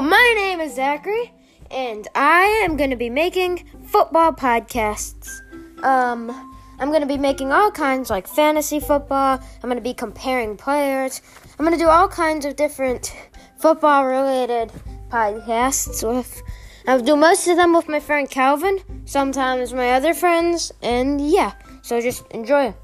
My name is Zachary, and I am going to be making football podcasts. Um, I'm going to be making all kinds like fantasy football. I'm going to be comparing players. I'm going to do all kinds of different football related podcasts with I'll do most of them with my friend Calvin, sometimes my other friends, and yeah, so just enjoy